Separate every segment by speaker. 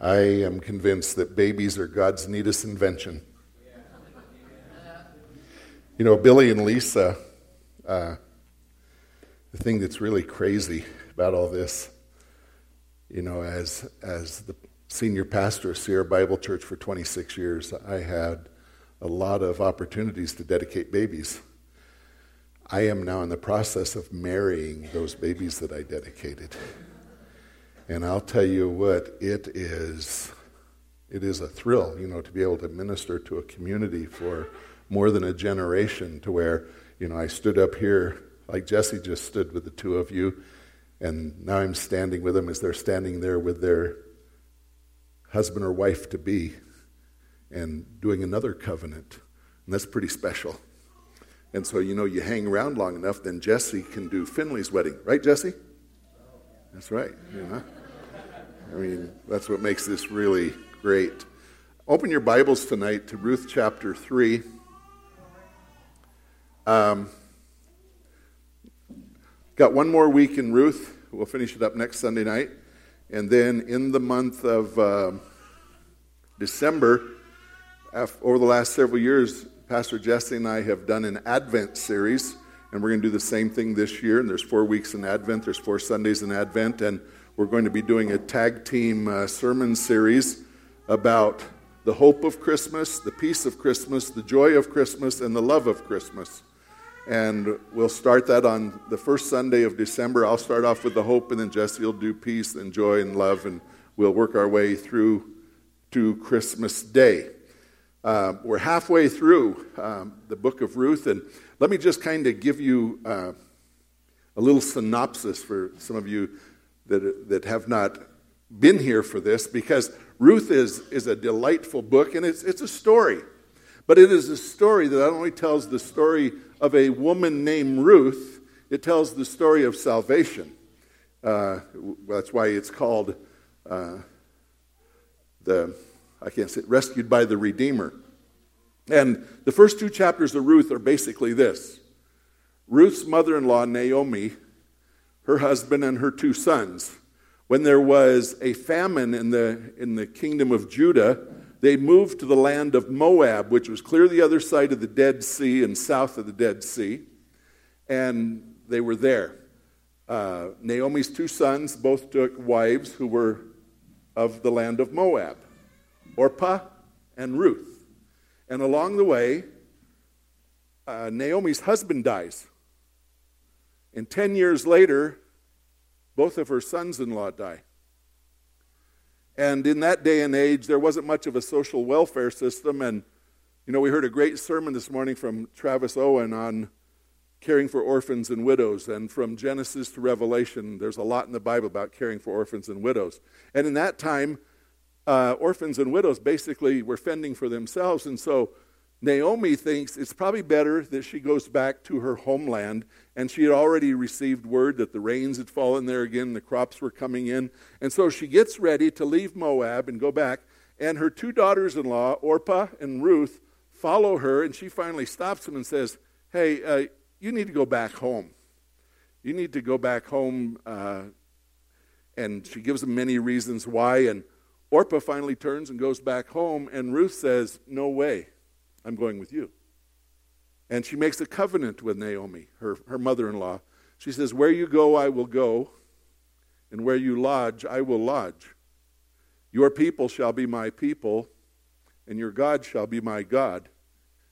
Speaker 1: I am convinced that babies are God's neatest invention. You know, Billy and Lisa, uh, the thing that's really crazy about all this, you know, as, as the senior pastor of Sierra Bible Church for 26 years, I had a lot of opportunities to dedicate babies. I am now in the process of marrying those babies that I dedicated. And I'll tell you what, it is it is a thrill, you know, to be able to minister to a community for more than a generation to where, you know, I stood up here like Jesse just stood with the two of you, and now I'm standing with them as they're standing there with their husband or wife to be and doing another covenant. And that's pretty special. And so, you know, you hang around long enough, then Jesse can do Finley's wedding. Right, Jesse? That's right. I mean, that's what makes this really great. Open your Bibles tonight to Ruth chapter 3. Um, got one more week in Ruth. We'll finish it up next Sunday night. And then in the month of uh, December, over the last several years, Pastor Jesse and I have done an Advent series, and we're going to do the same thing this year. And there's four weeks in Advent, there's four Sundays in Advent, and we're going to be doing a tag team uh, sermon series about the hope of Christmas, the peace of Christmas, the joy of Christmas, and the love of Christmas. And we'll start that on the first Sunday of December. I'll start off with the hope, and then Jesse will do peace and joy and love, and we'll work our way through to Christmas Day. Uh, we're halfway through um, the book of Ruth, and let me just kind of give you uh, a little synopsis for some of you that, that have not been here for this, because Ruth is, is a delightful book, and it's, it's a story. But it is a story that not only tells the story of a woman named Ruth, it tells the story of salvation. Uh, that's why it's called uh, the I can't say, rescued by the Redeemer. And the first two chapters of Ruth are basically this Ruth's mother in law, Naomi, her husband, and her two sons. When there was a famine in the, in the kingdom of Judah, they moved to the land of Moab, which was clear the other side of the Dead Sea and south of the Dead Sea. And they were there. Uh, Naomi's two sons both took wives who were of the land of Moab. Orpah and Ruth. And along the way, uh, Naomi's husband dies. And 10 years later, both of her sons in law die. And in that day and age, there wasn't much of a social welfare system. And, you know, we heard a great sermon this morning from Travis Owen on caring for orphans and widows. And from Genesis to Revelation, there's a lot in the Bible about caring for orphans and widows. And in that time, uh, orphans and widows basically were fending for themselves. And so Naomi thinks it's probably better that she goes back to her homeland. And she had already received word that the rains had fallen there again, the crops were coming in. And so she gets ready to leave Moab and go back. And her two daughters in law, Orpah and Ruth, follow her. And she finally stops them and says, Hey, uh, you need to go back home. You need to go back home. Uh, and she gives them many reasons why. And Orpah finally turns and goes back home, and Ruth says, No way, I'm going with you. And she makes a covenant with Naomi, her, her mother in law. She says, Where you go, I will go, and where you lodge, I will lodge. Your people shall be my people, and your God shall be my God.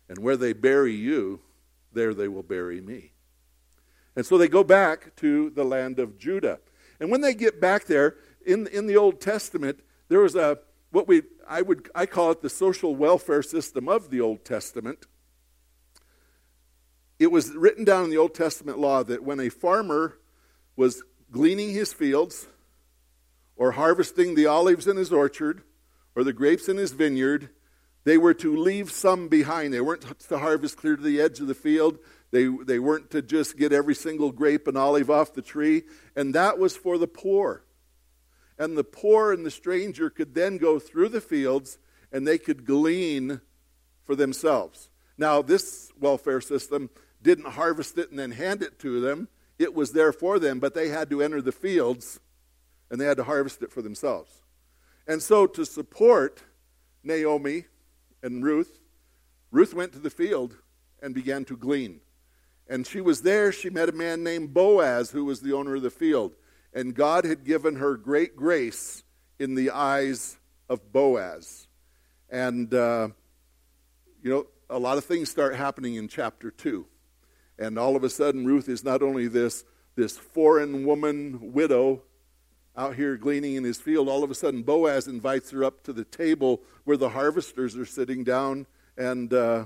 Speaker 1: And where they bury you, there they will bury me. And so they go back to the land of Judah. And when they get back there, in, in the Old Testament, there was a what we I would I call it the social welfare system of the Old Testament. It was written down in the Old Testament law that when a farmer was gleaning his fields or harvesting the olives in his orchard or the grapes in his vineyard, they were to leave some behind. They weren't to harvest clear to the edge of the field. They, they weren't to just get every single grape and olive off the tree. And that was for the poor and the poor and the stranger could then go through the fields and they could glean for themselves. Now, this welfare system didn't harvest it and then hand it to them, it was there for them, but they had to enter the fields and they had to harvest it for themselves. And so, to support Naomi and Ruth, Ruth went to the field and began to glean. And she was there. She met a man named Boaz, who was the owner of the field. And God had given her great grace in the eyes of Boaz. And, uh, you know, a lot of things start happening in chapter 2. And all of a sudden, Ruth is not only this, this foreign woman, widow, out here gleaning in his field. All of a sudden, Boaz invites her up to the table where the harvesters are sitting down and, uh,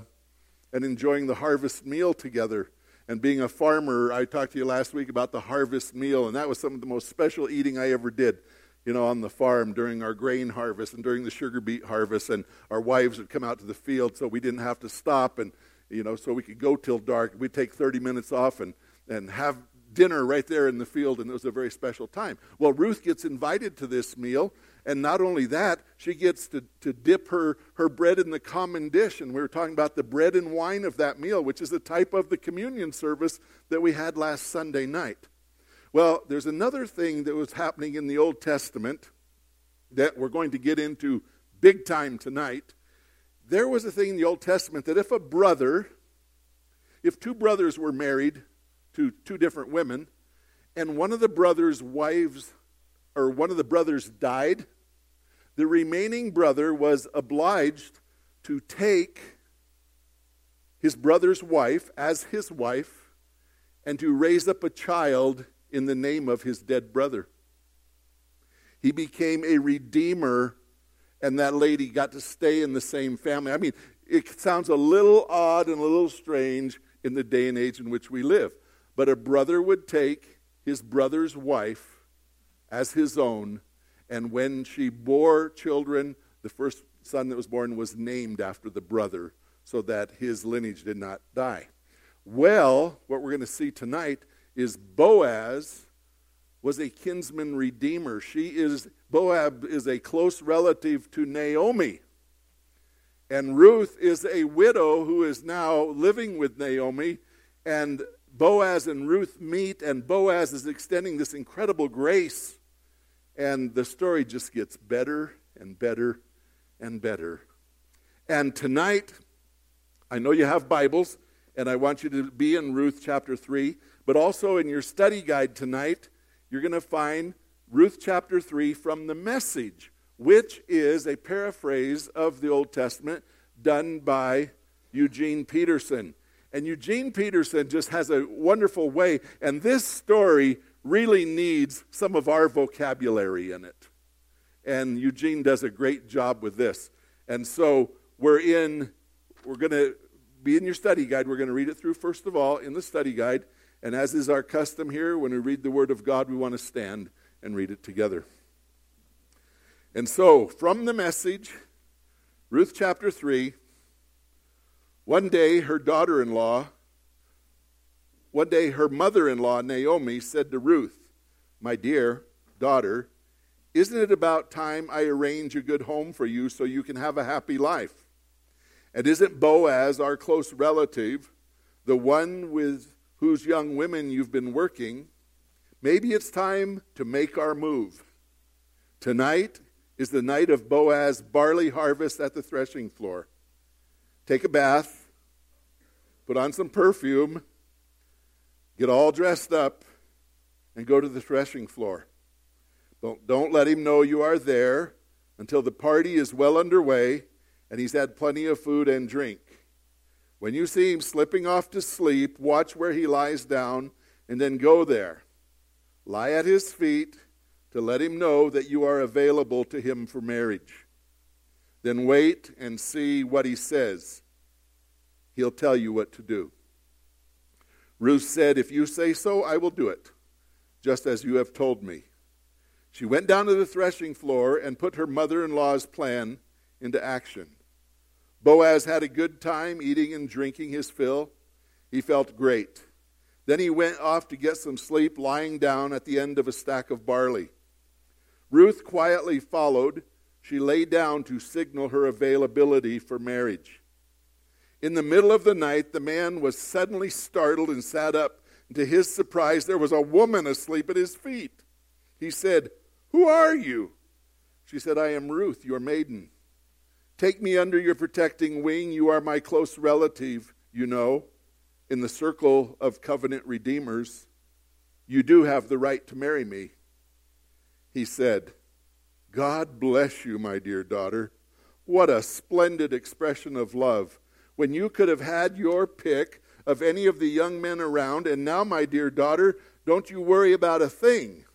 Speaker 1: and enjoying the harvest meal together. And being a farmer, I talked to you last week about the harvest meal, and that was some of the most special eating I ever did you know, on the farm during our grain harvest and during the sugar beet harvest, and our wives would come out to the field so we didn't have to stop, and you know, so we could go till dark. We'd take 30 minutes off and and have dinner right there in the field, and it was a very special time. Well, Ruth gets invited to this meal, and not only that, she gets to, to dip her, her bread in the common dish. And we were talking about the bread and wine of that meal, which is a type of the communion service that we had last Sunday night. Well, there's another thing that was happening in the Old Testament that we're going to get into big time tonight. There was a thing in the Old Testament that if a brother, if two brothers were married to two different women, and one of the brothers' wives or one of the brothers died, the remaining brother was obliged to take his brother's wife as his wife and to raise up a child in the name of his dead brother. He became a redeemer, and that lady got to stay in the same family. I mean, it sounds a little odd and a little strange in the day and age in which we live. But a brother would take his brother's wife as his own, and when she bore children, the first son that was born was named after the brother so that his lineage did not die. Well, what we're going to see tonight is Boaz was a kinsman redeemer. She is Boab is a close relative to Naomi. And Ruth is a widow who is now living with Naomi and Boaz and Ruth meet and Boaz is extending this incredible grace and the story just gets better and better and better. And tonight I know you have Bibles and I want you to be in Ruth chapter 3. But also in your study guide tonight, you're going to find Ruth chapter 3 from the message, which is a paraphrase of the Old Testament done by Eugene Peterson. And Eugene Peterson just has a wonderful way, and this story really needs some of our vocabulary in it. And Eugene does a great job with this. And so we're in, we're going to be in your study guide. We're going to read it through, first of all, in the study guide. And as is our custom here, when we read the Word of God, we want to stand and read it together. And so, from the message, Ruth chapter 3, one day her daughter in law, one day her mother in law, Naomi, said to Ruth, My dear daughter, isn't it about time I arrange a good home for you so you can have a happy life? And isn't Boaz, our close relative, the one with whose young women you've been working, maybe it's time to make our move. Tonight is the night of Boaz barley harvest at the threshing floor. Take a bath, put on some perfume, get all dressed up, and go to the threshing floor. Don't, don't let him know you are there until the party is well underway and he's had plenty of food and drink. When you see him slipping off to sleep, watch where he lies down and then go there. Lie at his feet to let him know that you are available to him for marriage. Then wait and see what he says. He'll tell you what to do. Ruth said, If you say so, I will do it, just as you have told me. She went down to the threshing floor and put her mother in law's plan into action. Boaz had a good time eating and drinking his fill. He felt great. Then he went off to get some sleep, lying down at the end of a stack of barley. Ruth quietly followed. She lay down to signal her availability for marriage. In the middle of the night, the man was suddenly startled and sat up. And to his surprise, there was a woman asleep at his feet. He said, Who are you? She said, I am Ruth, your maiden. Take me under your protecting wing. You are my close relative, you know, in the circle of covenant redeemers. You do have the right to marry me. He said, God bless you, my dear daughter. What a splendid expression of love. When you could have had your pick of any of the young men around, and now, my dear daughter, don't you worry about a thing.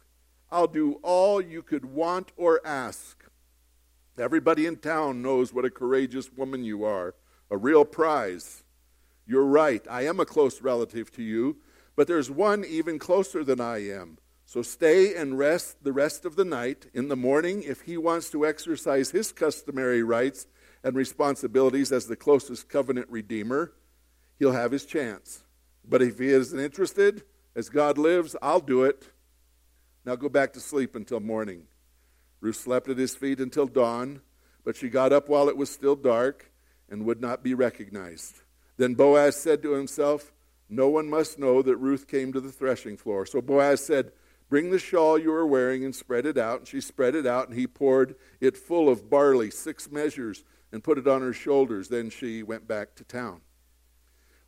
Speaker 1: I'll do all you could want or ask. Everybody in town knows what a courageous woman you are, a real prize. You're right, I am a close relative to you, but there's one even closer than I am. So stay and rest the rest of the night. In the morning, if he wants to exercise his customary rights and responsibilities as the closest covenant redeemer, he'll have his chance. But if he isn't interested, as God lives, I'll do it. Now go back to sleep until morning. Ruth slept at his feet until dawn, but she got up while it was still dark and would not be recognized. Then Boaz said to himself, No one must know that Ruth came to the threshing floor. So Boaz said, Bring the shawl you are wearing and spread it out. And she spread it out, and he poured it full of barley, six measures, and put it on her shoulders. Then she went back to town.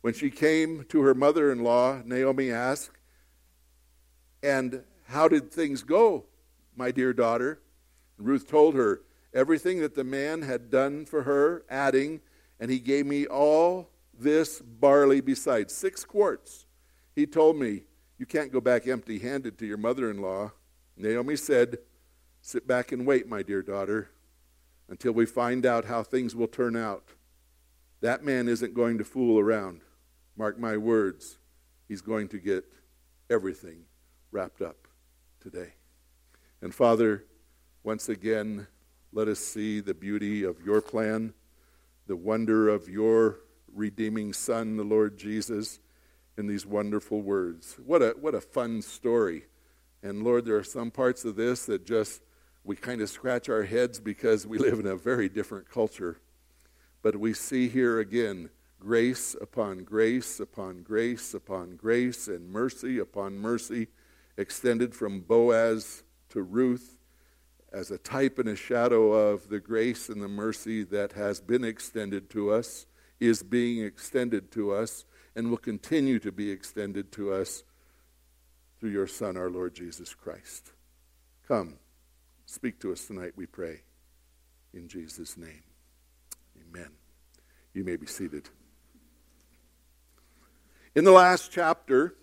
Speaker 1: When she came to her mother in law, Naomi asked, And how did things go, my dear daughter? And Ruth told her everything that the man had done for her, adding, And he gave me all this barley besides, six quarts. He told me, you can't go back empty handed to your mother in law. Naomi said, Sit back and wait, my dear daughter, until we find out how things will turn out. That man isn't going to fool around. Mark my words, he's going to get everything wrapped up today. And Father, once again, let us see the beauty of your plan, the wonder of your redeeming Son, the Lord Jesus in these wonderful words. What a, what a fun story. And Lord, there are some parts of this that just we kind of scratch our heads because we live in a very different culture. But we see here again grace upon grace upon grace upon grace and mercy upon mercy extended from Boaz to Ruth as a type and a shadow of the grace and the mercy that has been extended to us, is being extended to us, and will continue to be extended to us through your Son, our Lord Jesus Christ. Come, speak to us tonight, we pray. In Jesus' name. Amen. You may be seated. In the last chapter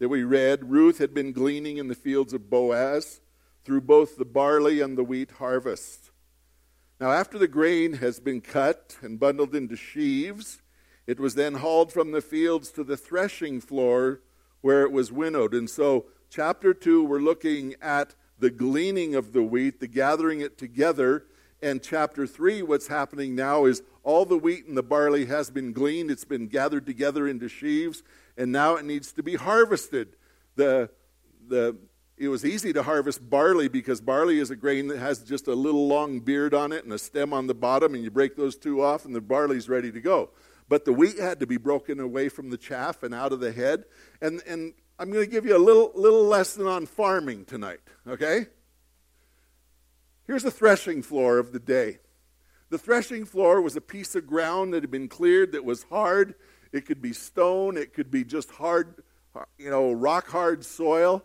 Speaker 1: that we read, Ruth had been gleaning in the fields of Boaz through both the barley and the wheat harvest. Now, after the grain has been cut and bundled into sheaves, it was then hauled from the fields to the threshing floor where it was winnowed. And so, chapter 2, we're looking at the gleaning of the wheat, the gathering it together. And chapter 3, what's happening now is all the wheat and the barley has been gleaned, it's been gathered together into sheaves, and now it needs to be harvested. The, the, it was easy to harvest barley because barley is a grain that has just a little long beard on it and a stem on the bottom, and you break those two off, and the barley's ready to go. But the wheat had to be broken away from the chaff and out of the head. And, and I'm going to give you a little, little lesson on farming tonight, okay? Here's a threshing floor of the day. The threshing floor was a piece of ground that had been cleared that was hard. It could be stone, it could be just hard, you know, rock hard soil.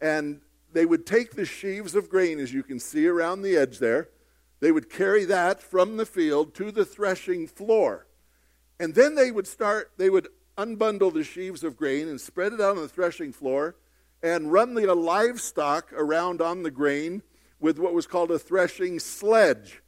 Speaker 1: And they would take the sheaves of grain, as you can see around the edge there, they would carry that from the field to the threshing floor. And then they would start, they would unbundle the sheaves of grain and spread it out on the threshing floor and run the livestock around on the grain with what was called a threshing sledge.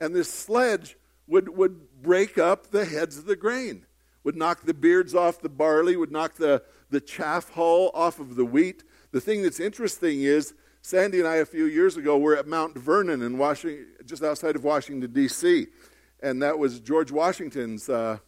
Speaker 1: And this sledge would, would break up the heads of the grain, would knock the beards off the barley, would knock the, the chaff hull off of the wheat. The thing that's interesting is Sandy and I, a few years ago, were at Mount Vernon in Washington, just outside of Washington, D.C. And that was George Washington's uh,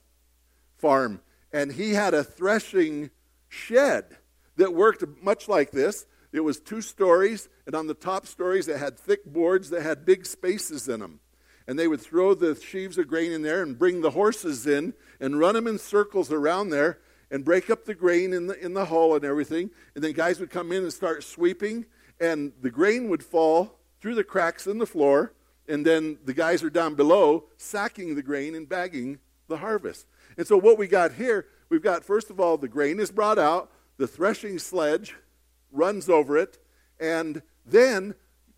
Speaker 1: farm, and he had a threshing shed that worked much like this. It was two stories, and on the top stories, it had thick boards that had big spaces in them. And they would throw the sheaves of grain in there and bring the horses in and run them in circles around there and break up the grain in the, in the hull and everything. And then guys would come in and start sweeping, and the grain would fall through the cracks in the floor, and then the guys are down below sacking the grain and bagging the harvest. And so what we got here, we've got first of all the grain is brought out, the threshing sledge runs over it, and then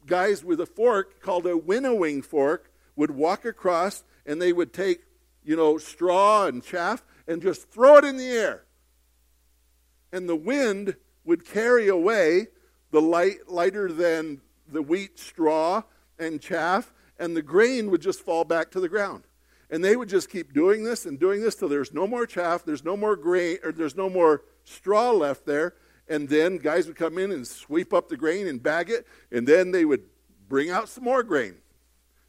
Speaker 1: guys with a fork called a winnowing fork would walk across and they would take, you know, straw and chaff and just throw it in the air. And the wind would carry away the light lighter than the wheat straw and chaff, and the grain would just fall back to the ground. And they would just keep doing this and doing this till there's no more chaff, there's no more grain, or there's no more straw left there. And then guys would come in and sweep up the grain and bag it, and then they would bring out some more grain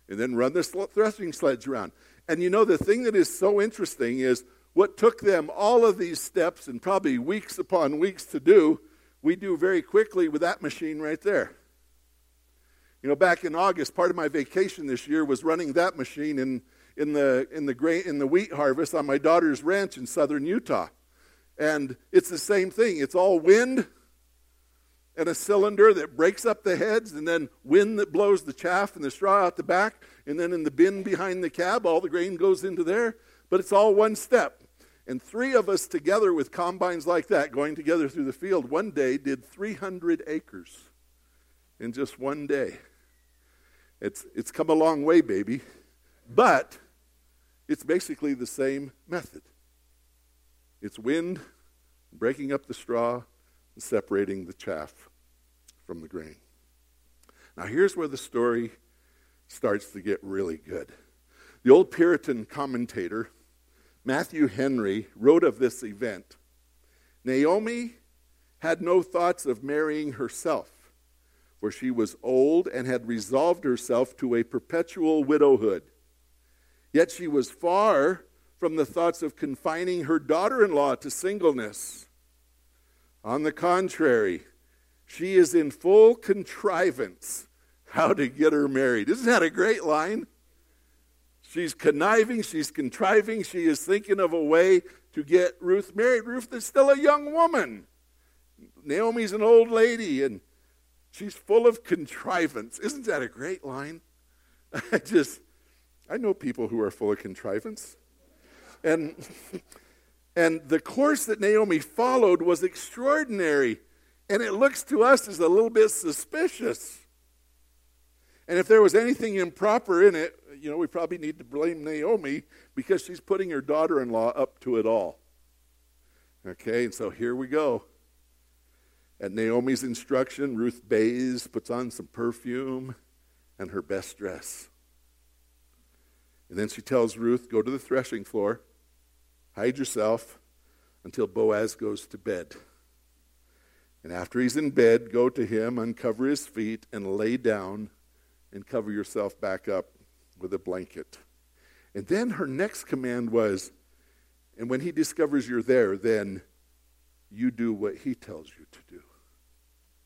Speaker 1: and then run the threshing sledge around. And you know, the thing that is so interesting is what took them all of these steps and probably weeks upon weeks to do, we do very quickly with that machine right there. You know, back in August, part of my vacation this year was running that machine in, in, the, in, the, grain, in the wheat harvest on my daughter's ranch in southern Utah. And it's the same thing. It's all wind and a cylinder that breaks up the heads, and then wind that blows the chaff and the straw out the back. And then in the bin behind the cab, all the grain goes into there. But it's all one step. And three of us together with combines like that, going together through the field, one day did 300 acres in just one day. It's, it's come a long way, baby. But it's basically the same method. It's wind breaking up the straw and separating the chaff from the grain. Now, here's where the story starts to get really good. The old Puritan commentator, Matthew Henry, wrote of this event Naomi had no thoughts of marrying herself, for she was old and had resolved herself to a perpetual widowhood. Yet she was far from the thoughts of confining her daughter in law to singleness. On the contrary, she is in full contrivance how to get her married. Isn't that a great line? She's conniving, she's contriving, she is thinking of a way to get Ruth married. Ruth is still a young woman. Naomi's an old lady, and she's full of contrivance. Isn't that a great line? I just, I know people who are full of contrivance. And, and the course that Naomi followed was extraordinary. And it looks to us as a little bit suspicious. And if there was anything improper in it, you know, we probably need to blame Naomi because she's putting her daughter in law up to it all. Okay, and so here we go. At Naomi's instruction, Ruth bathes, puts on some perfume and her best dress. And then she tells Ruth, Go to the threshing floor, hide yourself until Boaz goes to bed. And after he's in bed, go to him, uncover his feet, and lay down and cover yourself back up with a blanket. And then her next command was, and when he discovers you're there, then you do what he tells you to do.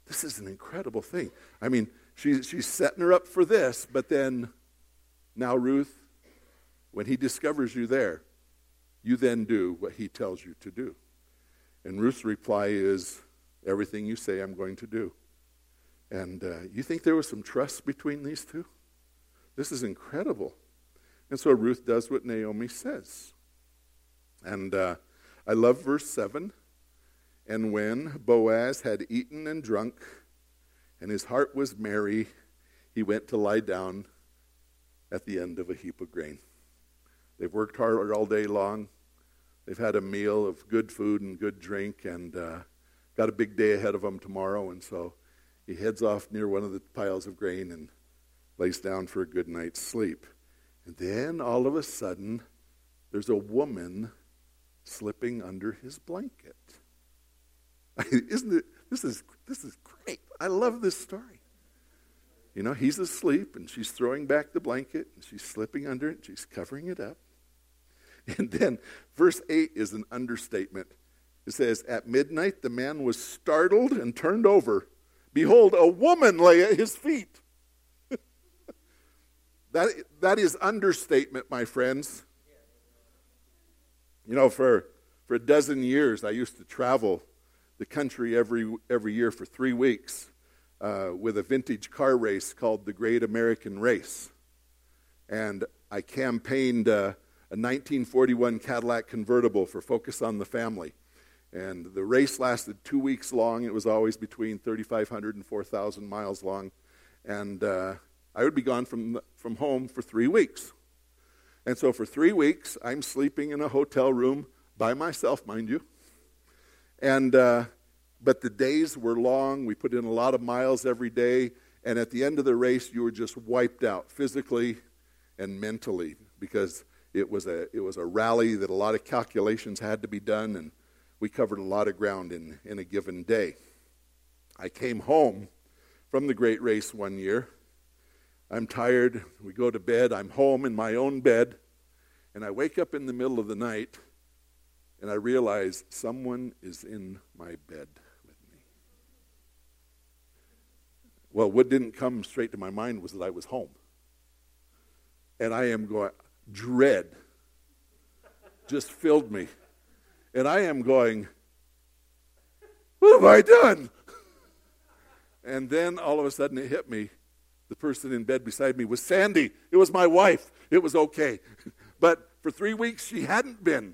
Speaker 1: This is an incredible thing. I mean, she, she's setting her up for this, but then now, Ruth, when he discovers you there, you then do what he tells you to do. And Ruth's reply is, Everything you say, I'm going to do. And uh, you think there was some trust between these two? This is incredible. And so Ruth does what Naomi says. And uh, I love verse 7. And when Boaz had eaten and drunk, and his heart was merry, he went to lie down at the end of a heap of grain. They've worked hard all day long. They've had a meal of good food and good drink, and uh, got a big day ahead of them tomorrow, and so he heads off near one of the piles of grain and lays down for a good night's sleep. And then all of a sudden, there's a woman slipping under his blanket. Isn't it? This is, this is great. I love this story. You know, he's asleep and she's throwing back the blanket and she's slipping under it and she's covering it up. And then verse 8 is an understatement. It says, At midnight the man was startled and turned over. Behold, a woman lay at his feet. that, that is understatement, my friends. You know, for, for a dozen years, I used to travel the country every, every year for three weeks. uh, with a vintage car race called the Great American Race. And I campaigned uh, a 1941 Cadillac convertible for Focus on the Family. And the race lasted two weeks long. It was always between 3,500 and 4,000 miles long. And uh, I would be gone from, from home for three weeks. And so for three weeks, I'm sleeping in a hotel room by myself, mind you. And, uh, but the days were long. We put in a lot of miles every day. And at the end of the race, you were just wiped out physically and mentally because it was a, it was a rally that a lot of calculations had to be done. And we covered a lot of ground in, in a given day. I came home from the great race one year. I'm tired. We go to bed. I'm home in my own bed. And I wake up in the middle of the night and I realize someone is in my bed with me. Well, what didn't come straight to my mind was that I was home. And I am going, dread just filled me. And I am going, what have I done? And then all of a sudden it hit me. The person in bed beside me was Sandy. It was my wife. It was okay. But for three weeks she hadn't been.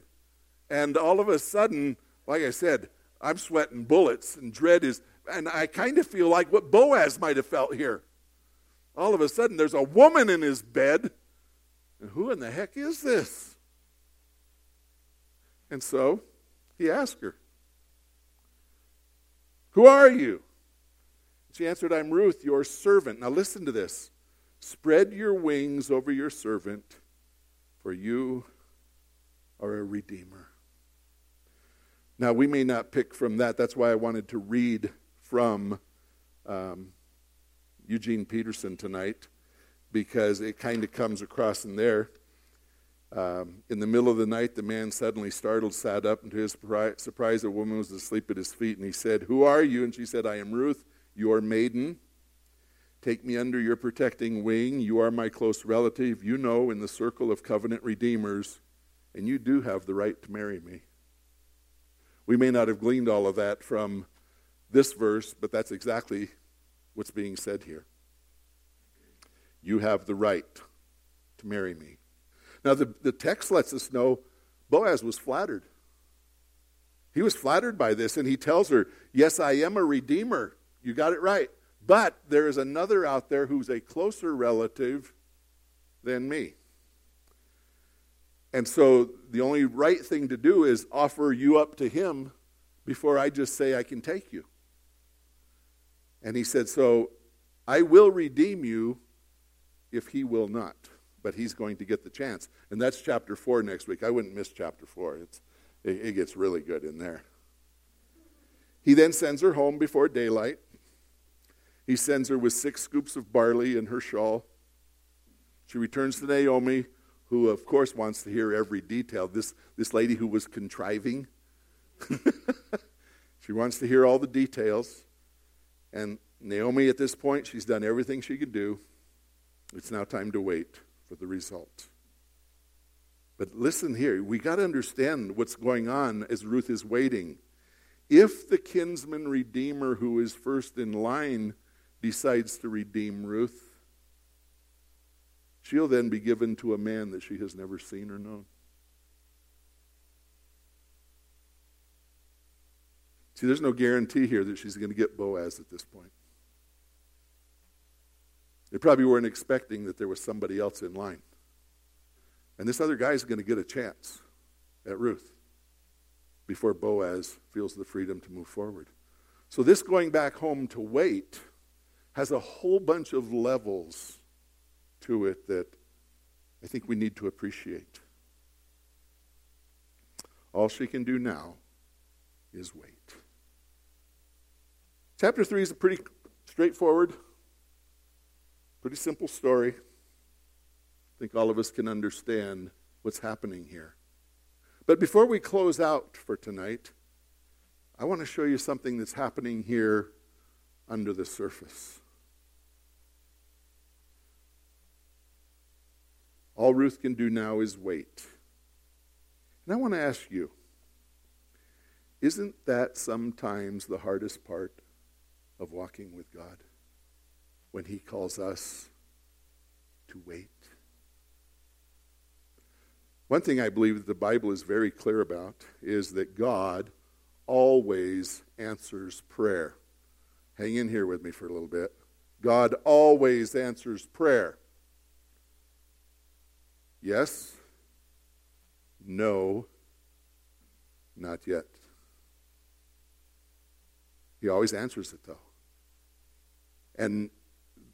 Speaker 1: And all of a sudden, like I said, I'm sweating bullets, and dread is, and I kind of feel like what Boaz might have felt here. All of a sudden, there's a woman in his bed. And who in the heck is this? And so he asked her, Who are you? She answered, I'm Ruth, your servant. Now listen to this. Spread your wings over your servant, for you are a redeemer. Now, we may not pick from that. That's why I wanted to read from um, Eugene Peterson tonight, because it kind of comes across in there. Um, in the middle of the night, the man suddenly startled, sat up, and to his surprise, a woman was asleep at his feet. And he said, Who are you? And she said, I am Ruth, your maiden. Take me under your protecting wing. You are my close relative. You know, in the circle of covenant redeemers, and you do have the right to marry me. We may not have gleaned all of that from this verse, but that's exactly what's being said here. You have the right to marry me. Now, the, the text lets us know Boaz was flattered. He was flattered by this, and he tells her, Yes, I am a redeemer. You got it right. But there is another out there who's a closer relative than me. And so the only right thing to do is offer you up to him before I just say I can take you. And he said, So I will redeem you if he will not. But he's going to get the chance. And that's chapter 4 next week. I wouldn't miss chapter 4. It's, it, it gets really good in there. He then sends her home before daylight. He sends her with six scoops of barley in her shawl. She returns to Naomi who, of course, wants to hear every detail. This, this lady who was contriving, she wants to hear all the details. And Naomi, at this point, she's done everything she could do. It's now time to wait for the result. But listen here, we got to understand what's going on as Ruth is waiting. If the kinsman redeemer who is first in line decides to redeem Ruth, She'll then be given to a man that she has never seen or known. See, there's no guarantee here that she's going to get Boaz at this point. They probably weren't expecting that there was somebody else in line. And this other guy is going to get a chance at Ruth before Boaz feels the freedom to move forward. So, this going back home to wait has a whole bunch of levels to it that I think we need to appreciate. All she can do now is wait. Chapter 3 is a pretty straightforward, pretty simple story. I think all of us can understand what's happening here. But before we close out for tonight, I want to show you something that's happening here under the surface. All Ruth can do now is wait. And I want to ask you isn't that sometimes the hardest part of walking with God? When He calls us to wait. One thing I believe that the Bible is very clear about is that God always answers prayer. Hang in here with me for a little bit. God always answers prayer. Yes? No? Not yet. He always answers it though. And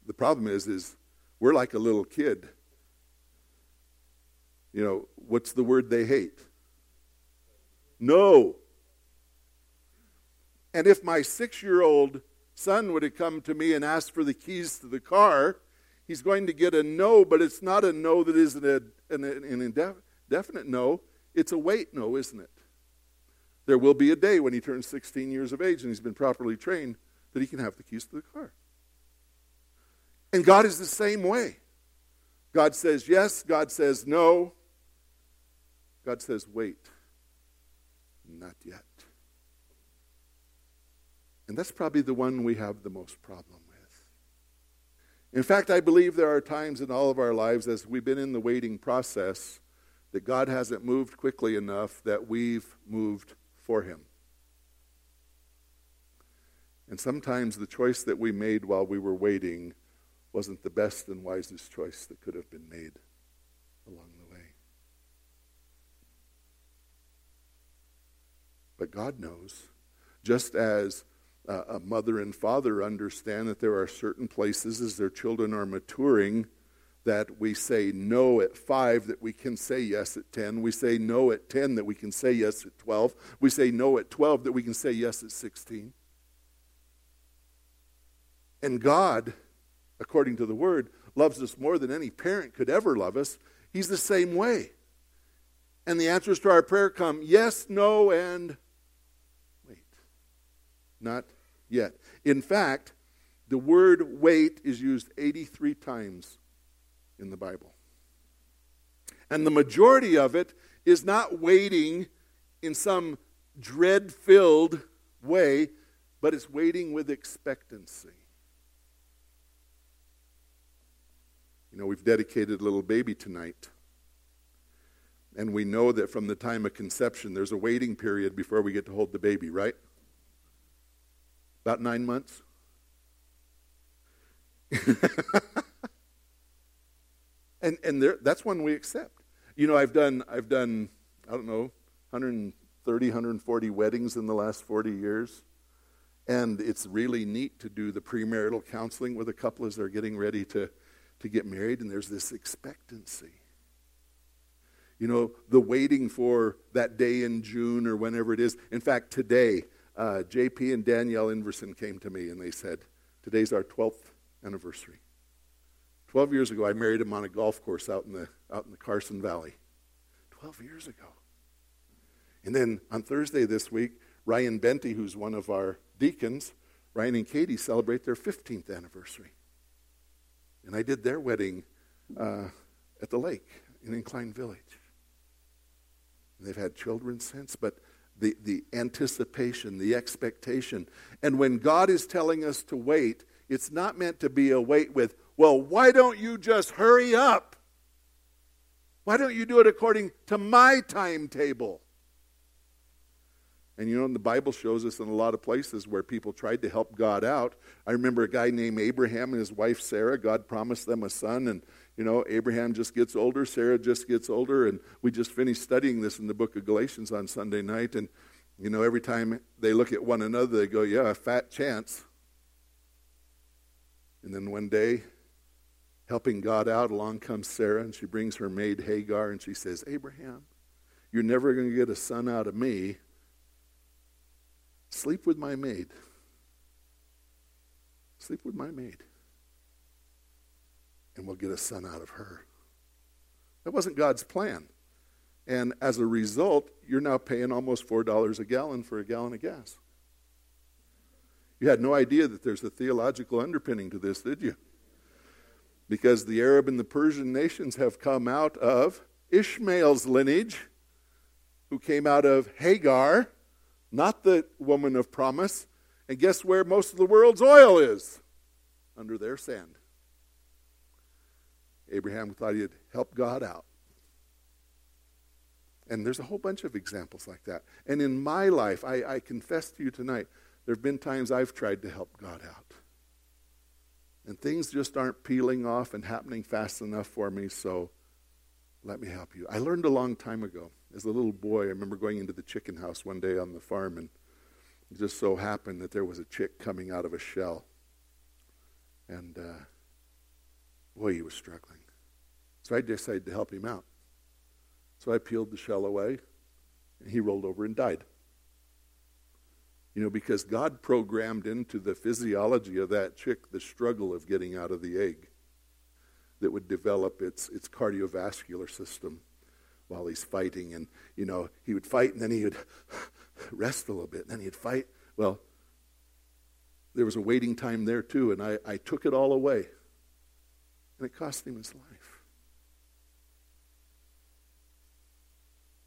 Speaker 1: the problem is is we're like a little kid. You know, what's the word they hate? No. And if my 6-year-old son would have come to me and asked for the keys to the car, he's going to get a no, but it's not a no that isn't a, an, an indefinite no. It's a wait no, isn't it? There will be a day when he turns 16 years of age and he's been properly trained that he can have the keys to the car. And God is the same way. God says yes, God says no. God says wait. Not yet. And that's probably the one we have the most problem with. In fact, I believe there are times in all of our lives as we've been in the waiting process that God hasn't moved quickly enough that we've moved for Him. And sometimes the choice that we made while we were waiting wasn't the best and wisest choice that could have been made along the way. But God knows, just as a mother and father understand that there are certain places as their children are maturing that we say no at 5 that we can say yes at 10 we say no at 10 that we can say yes at 12 we say no at 12 that we can say yes at 16 and god according to the word loves us more than any parent could ever love us he's the same way and the answers to our prayer come yes no and wait. not yet. In fact, the word wait is used 83 times in the Bible. And the majority of it is not waiting in some dread filled way, but it's waiting with expectancy. You know, we've dedicated a little baby tonight. And we know that from the time of conception, there's a waiting period before we get to hold the baby, right? About nine months? and and there, that's one we accept. You know, I've done I've done I don't know 130, 140 weddings in the last 40 years, and it's really neat to do the premarital counseling with a couple as they're getting ready to to get married, and there's this expectancy. You know, the waiting for that day in June or whenever it is. In fact, today uh, JP and Danielle Inverson came to me and they said, Today's our 12th anniversary. 12 years ago, I married him on a golf course out in the, out in the Carson Valley. 12 years ago. And then on Thursday this week, Ryan Benty, who's one of our deacons, Ryan and Katie celebrate their 15th anniversary. And I did their wedding uh, at the lake in Incline Village. And they've had children since, but the, the anticipation, the expectation. And when God is telling us to wait, it's not meant to be a wait with, well, why don't you just hurry up? Why don't you do it according to my timetable? And you know, the Bible shows us in a lot of places where people tried to help God out. I remember a guy named Abraham and his wife Sarah. God promised them a son, and you know, Abraham just gets older, Sarah just gets older, and we just finished studying this in the book of Galatians on Sunday night. And you know, every time they look at one another, they go, "Yeah, a fat chance." And then one day, helping God out, along comes Sarah, and she brings her maid Hagar, and she says, "Abraham, you're never going to get a son out of me." Sleep with my maid. Sleep with my maid. And we'll get a son out of her. That wasn't God's plan. And as a result, you're now paying almost $4 a gallon for a gallon of gas. You had no idea that there's a theological underpinning to this, did you? Because the Arab and the Persian nations have come out of Ishmael's lineage, who came out of Hagar, not the woman of promise. And guess where most of the world's oil is? under their sand. Abraham thought he'd help God out. And there's a whole bunch of examples like that. And in my life, I, I confess to you tonight, there have been times I've tried to help God out. And things just aren't peeling off and happening fast enough for me, so let me help you. I learned a long time ago. As a little boy, I remember going into the chicken house one day on the farm, and it just so happened that there was a chick coming out of a shell. And uh, boy, he was struggling. So I decided to help him out. So I peeled the shell away, and he rolled over and died. You know, because God programmed into the physiology of that chick the struggle of getting out of the egg that would develop its, its cardiovascular system while he's fighting. And, you know, he would fight and then he would rest a little bit. And then he'd fight. Well, there was a waiting time there too, and I, I took it all away. And it cost him his life.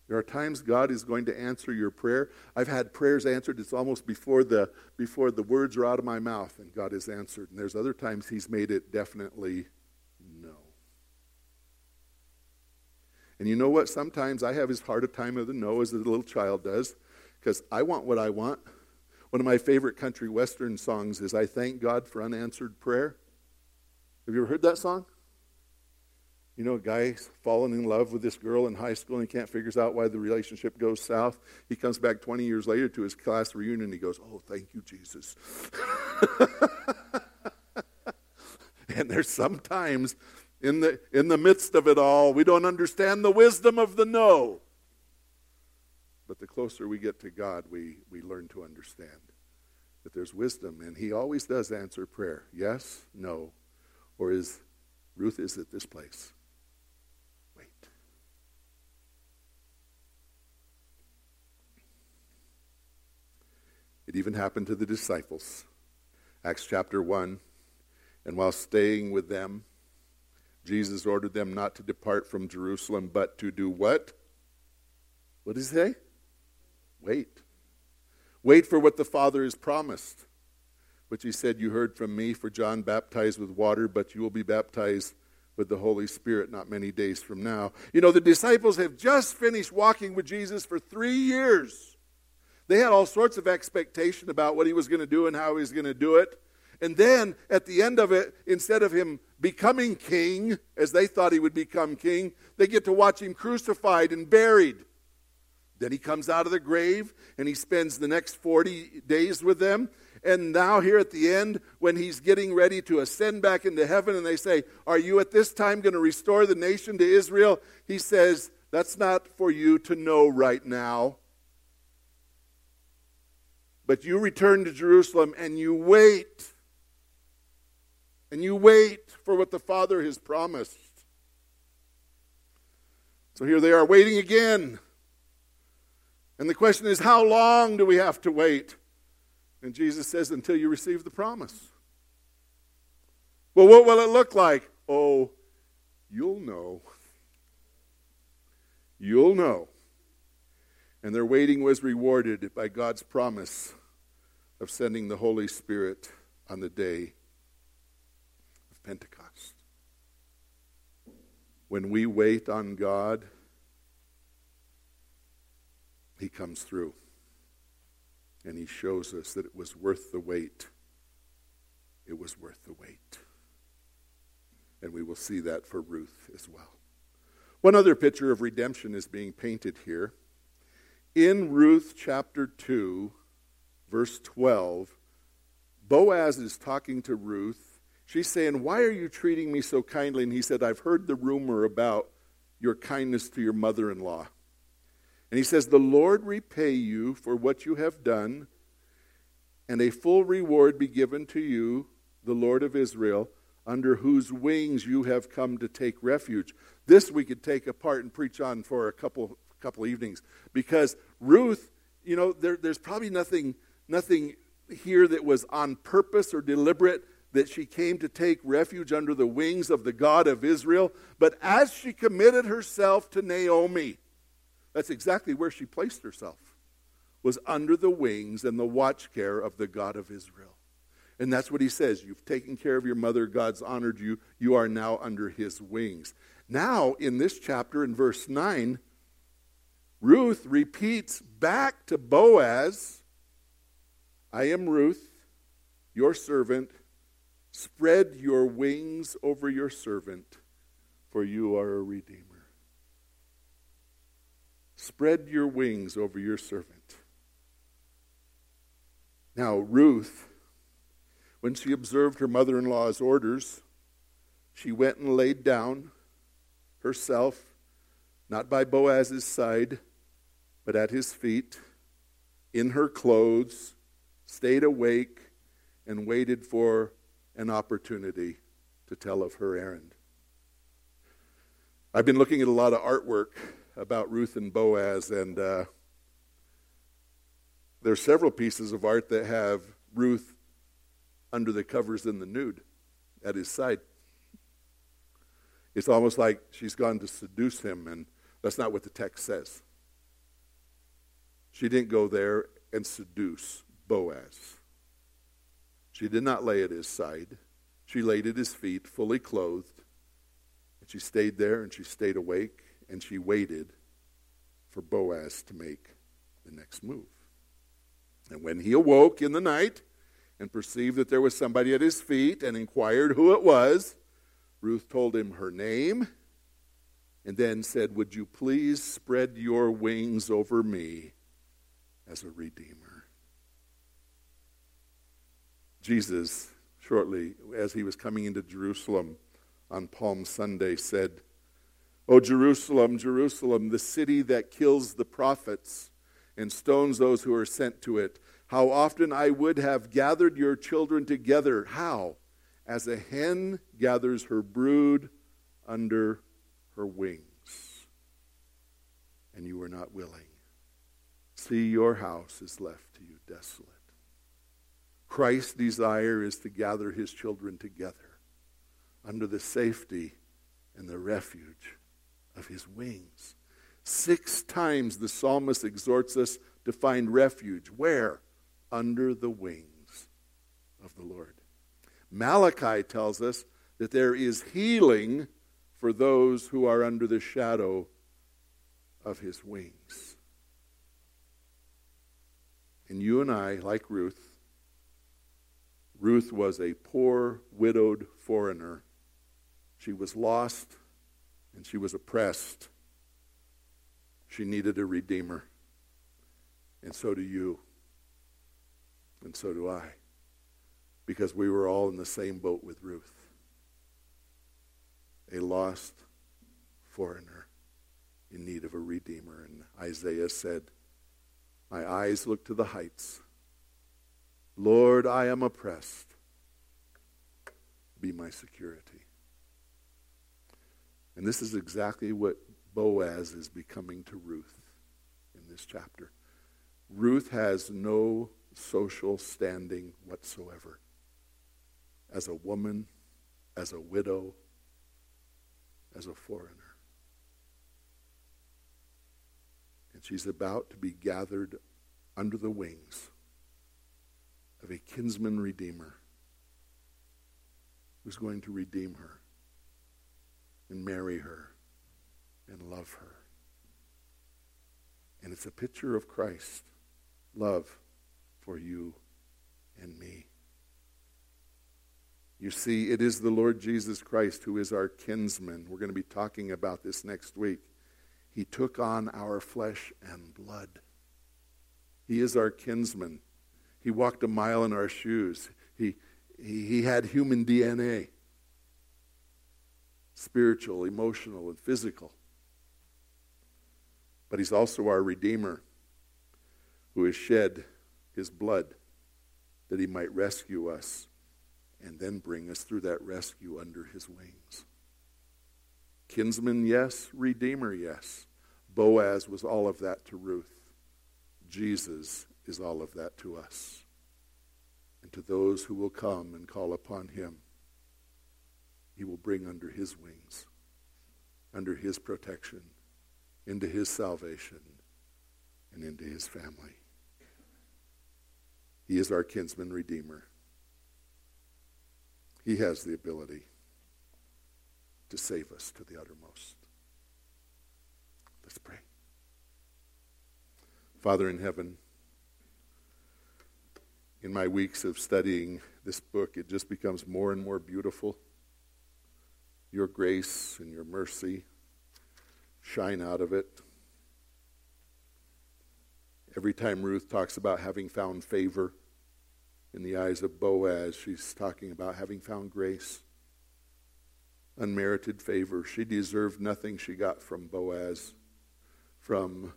Speaker 1: There are times God is going to answer your prayer. I've had prayers answered. It's almost before the before the words are out of my mouth, and God has answered. And there's other times He's made it definitely no. And you know what? Sometimes I have as hard a time of the no as a little child does, because I want what I want. One of my favorite country western songs is "I Thank God for Unanswered Prayer." Have you ever heard that song? You know, a guy's fallen in love with this girl in high school and he can't figure out why the relationship goes south. He comes back 20 years later to his class reunion he goes, Oh, thank you, Jesus. and there's sometimes in the, in the midst of it all, we don't understand the wisdom of the no. But the closer we get to God, we, we learn to understand that there's wisdom. And He always does answer prayer yes, no, or is Ruth is at this place. Wait. It even happened to the disciples. Acts chapter 1. And while staying with them, Jesus ordered them not to depart from Jerusalem, but to do what? What does he say? Wait. Wait for what the Father has promised, which he said, You heard from me, for John baptized with water, but you will be baptized with the Holy Spirit not many days from now. You know, the disciples have just finished walking with Jesus for three years. They had all sorts of expectation about what he was going to do and how he was going to do it. And then at the end of it, instead of him becoming king, as they thought he would become king, they get to watch him crucified and buried. Then he comes out of the grave and he spends the next 40 days with them. And now, here at the end, when he's getting ready to ascend back into heaven, and they say, Are you at this time going to restore the nation to Israel? He says, That's not for you to know right now. But you return to Jerusalem and you wait. And you wait for what the Father has promised. So here they are waiting again. And the question is, how long do we have to wait? And Jesus says, until you receive the promise. Well, what will it look like? Oh, you'll know. You'll know. And their waiting was rewarded by God's promise of sending the Holy Spirit on the day Pentecost. When we wait on God, He comes through. And He shows us that it was worth the wait. It was worth the wait. And we will see that for Ruth as well. One other picture of redemption is being painted here. In Ruth chapter 2, verse 12, Boaz is talking to Ruth. She's saying, Why are you treating me so kindly? And he said, I've heard the rumor about your kindness to your mother in law. And he says, The Lord repay you for what you have done, and a full reward be given to you, the Lord of Israel, under whose wings you have come to take refuge. This we could take apart and preach on for a couple couple evenings because Ruth, you know, there, there's probably nothing nothing here that was on purpose or deliberate that she came to take refuge under the wings of the God of Israel. But as she committed herself to Naomi, that's exactly where she placed herself, was under the wings and the watch care of the God of Israel. And that's what he says. You've taken care of your mother. God's honored you. You are now under his wings. Now, in this chapter, in verse 9, Ruth repeats back to Boaz I am Ruth, your servant. Spread your wings over your servant, for you are a redeemer. Spread your wings over your servant. Now, Ruth, when she observed her mother in law's orders, she went and laid down herself, not by Boaz's side, but at his feet, in her clothes, stayed awake, and waited for an opportunity to tell of her errand. I've been looking at a lot of artwork about Ruth and Boaz, and uh, there are several pieces of art that have Ruth under the covers in the nude at his side. It's almost like she's gone to seduce him, and that's not what the text says. She didn't go there and seduce Boaz. She did not lay at his side. She laid at his feet, fully clothed. And she stayed there and she stayed awake and she waited for Boaz to make the next move. And when he awoke in the night and perceived that there was somebody at his feet and inquired who it was, Ruth told him her name and then said, Would you please spread your wings over me as a redeemer. Jesus, shortly as he was coming into Jerusalem on Palm Sunday, said, O Jerusalem, Jerusalem, the city that kills the prophets and stones those who are sent to it, how often I would have gathered your children together. How? As a hen gathers her brood under her wings. And you were not willing. See, your house is left to you desolate. Christ's desire is to gather his children together under the safety and the refuge of his wings. Six times the psalmist exhorts us to find refuge. Where? Under the wings of the Lord. Malachi tells us that there is healing for those who are under the shadow of his wings. And you and I, like Ruth, Ruth was a poor, widowed foreigner. She was lost and she was oppressed. She needed a redeemer. And so do you. And so do I. Because we were all in the same boat with Ruth. A lost foreigner in need of a redeemer. And Isaiah said, my eyes look to the heights. Lord, I am oppressed. Be my security. And this is exactly what Boaz is becoming to Ruth in this chapter. Ruth has no social standing whatsoever. As a woman, as a widow, as a foreigner. And she's about to be gathered under the wings of a kinsman redeemer who's going to redeem her and marry her and love her. And it's a picture of Christ, love for you and me. You see, it is the Lord Jesus Christ who is our kinsman. We're going to be talking about this next week. He took on our flesh and blood. He is our kinsman. He walked a mile in our shoes. He, he, he had human DNA spiritual, emotional, and physical. But he's also our Redeemer who has shed his blood that he might rescue us and then bring us through that rescue under his wings. Kinsman, yes. Redeemer, yes. Boaz was all of that to Ruth. Jesus is all of that to us. And to those who will come and call upon him, he will bring under his wings, under his protection, into his salvation, and into his family. He is our kinsman redeemer. He has the ability to save us to the uttermost. Let's pray. Father in heaven, in my weeks of studying this book, it just becomes more and more beautiful. Your grace and your mercy shine out of it. Every time Ruth talks about having found favor in the eyes of Boaz, she's talking about having found grace, unmerited favor. She deserved nothing she got from Boaz, from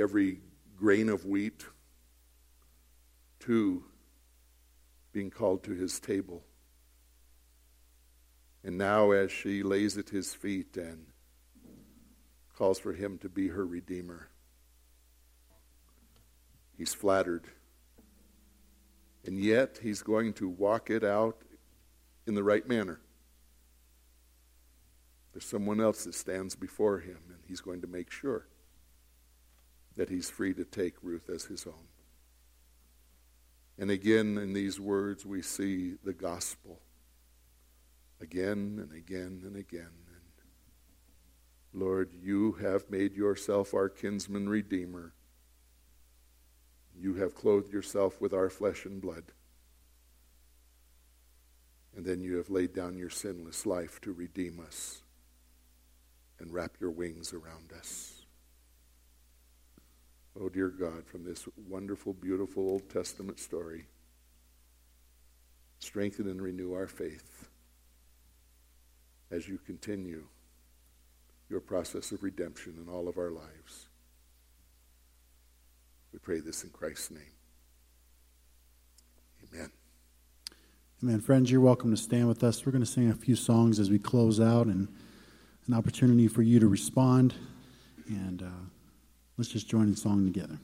Speaker 1: every grain of wheat to being called to his table. And now, as she lays at his feet and calls for him to be her redeemer, he's flattered. And yet, he's going to walk it out in the right manner. There's someone else that stands before him, and he's going to make sure that he's free to take Ruth as his own. And again, in these words, we see the gospel again and again and again. And Lord, you have made yourself our kinsman redeemer. You have clothed yourself with our flesh and blood. And then you have laid down your sinless life to redeem us and wrap your wings around us. Oh, dear God, from this wonderful, beautiful Old Testament story, strengthen and renew our faith as you continue your process of redemption in all of our lives. We pray this in Christ's name. Amen.
Speaker 2: Amen. Friends, you're welcome to stand with us. We're going to sing a few songs as we close out and an opportunity for you to respond. And uh, Let's just join in song together.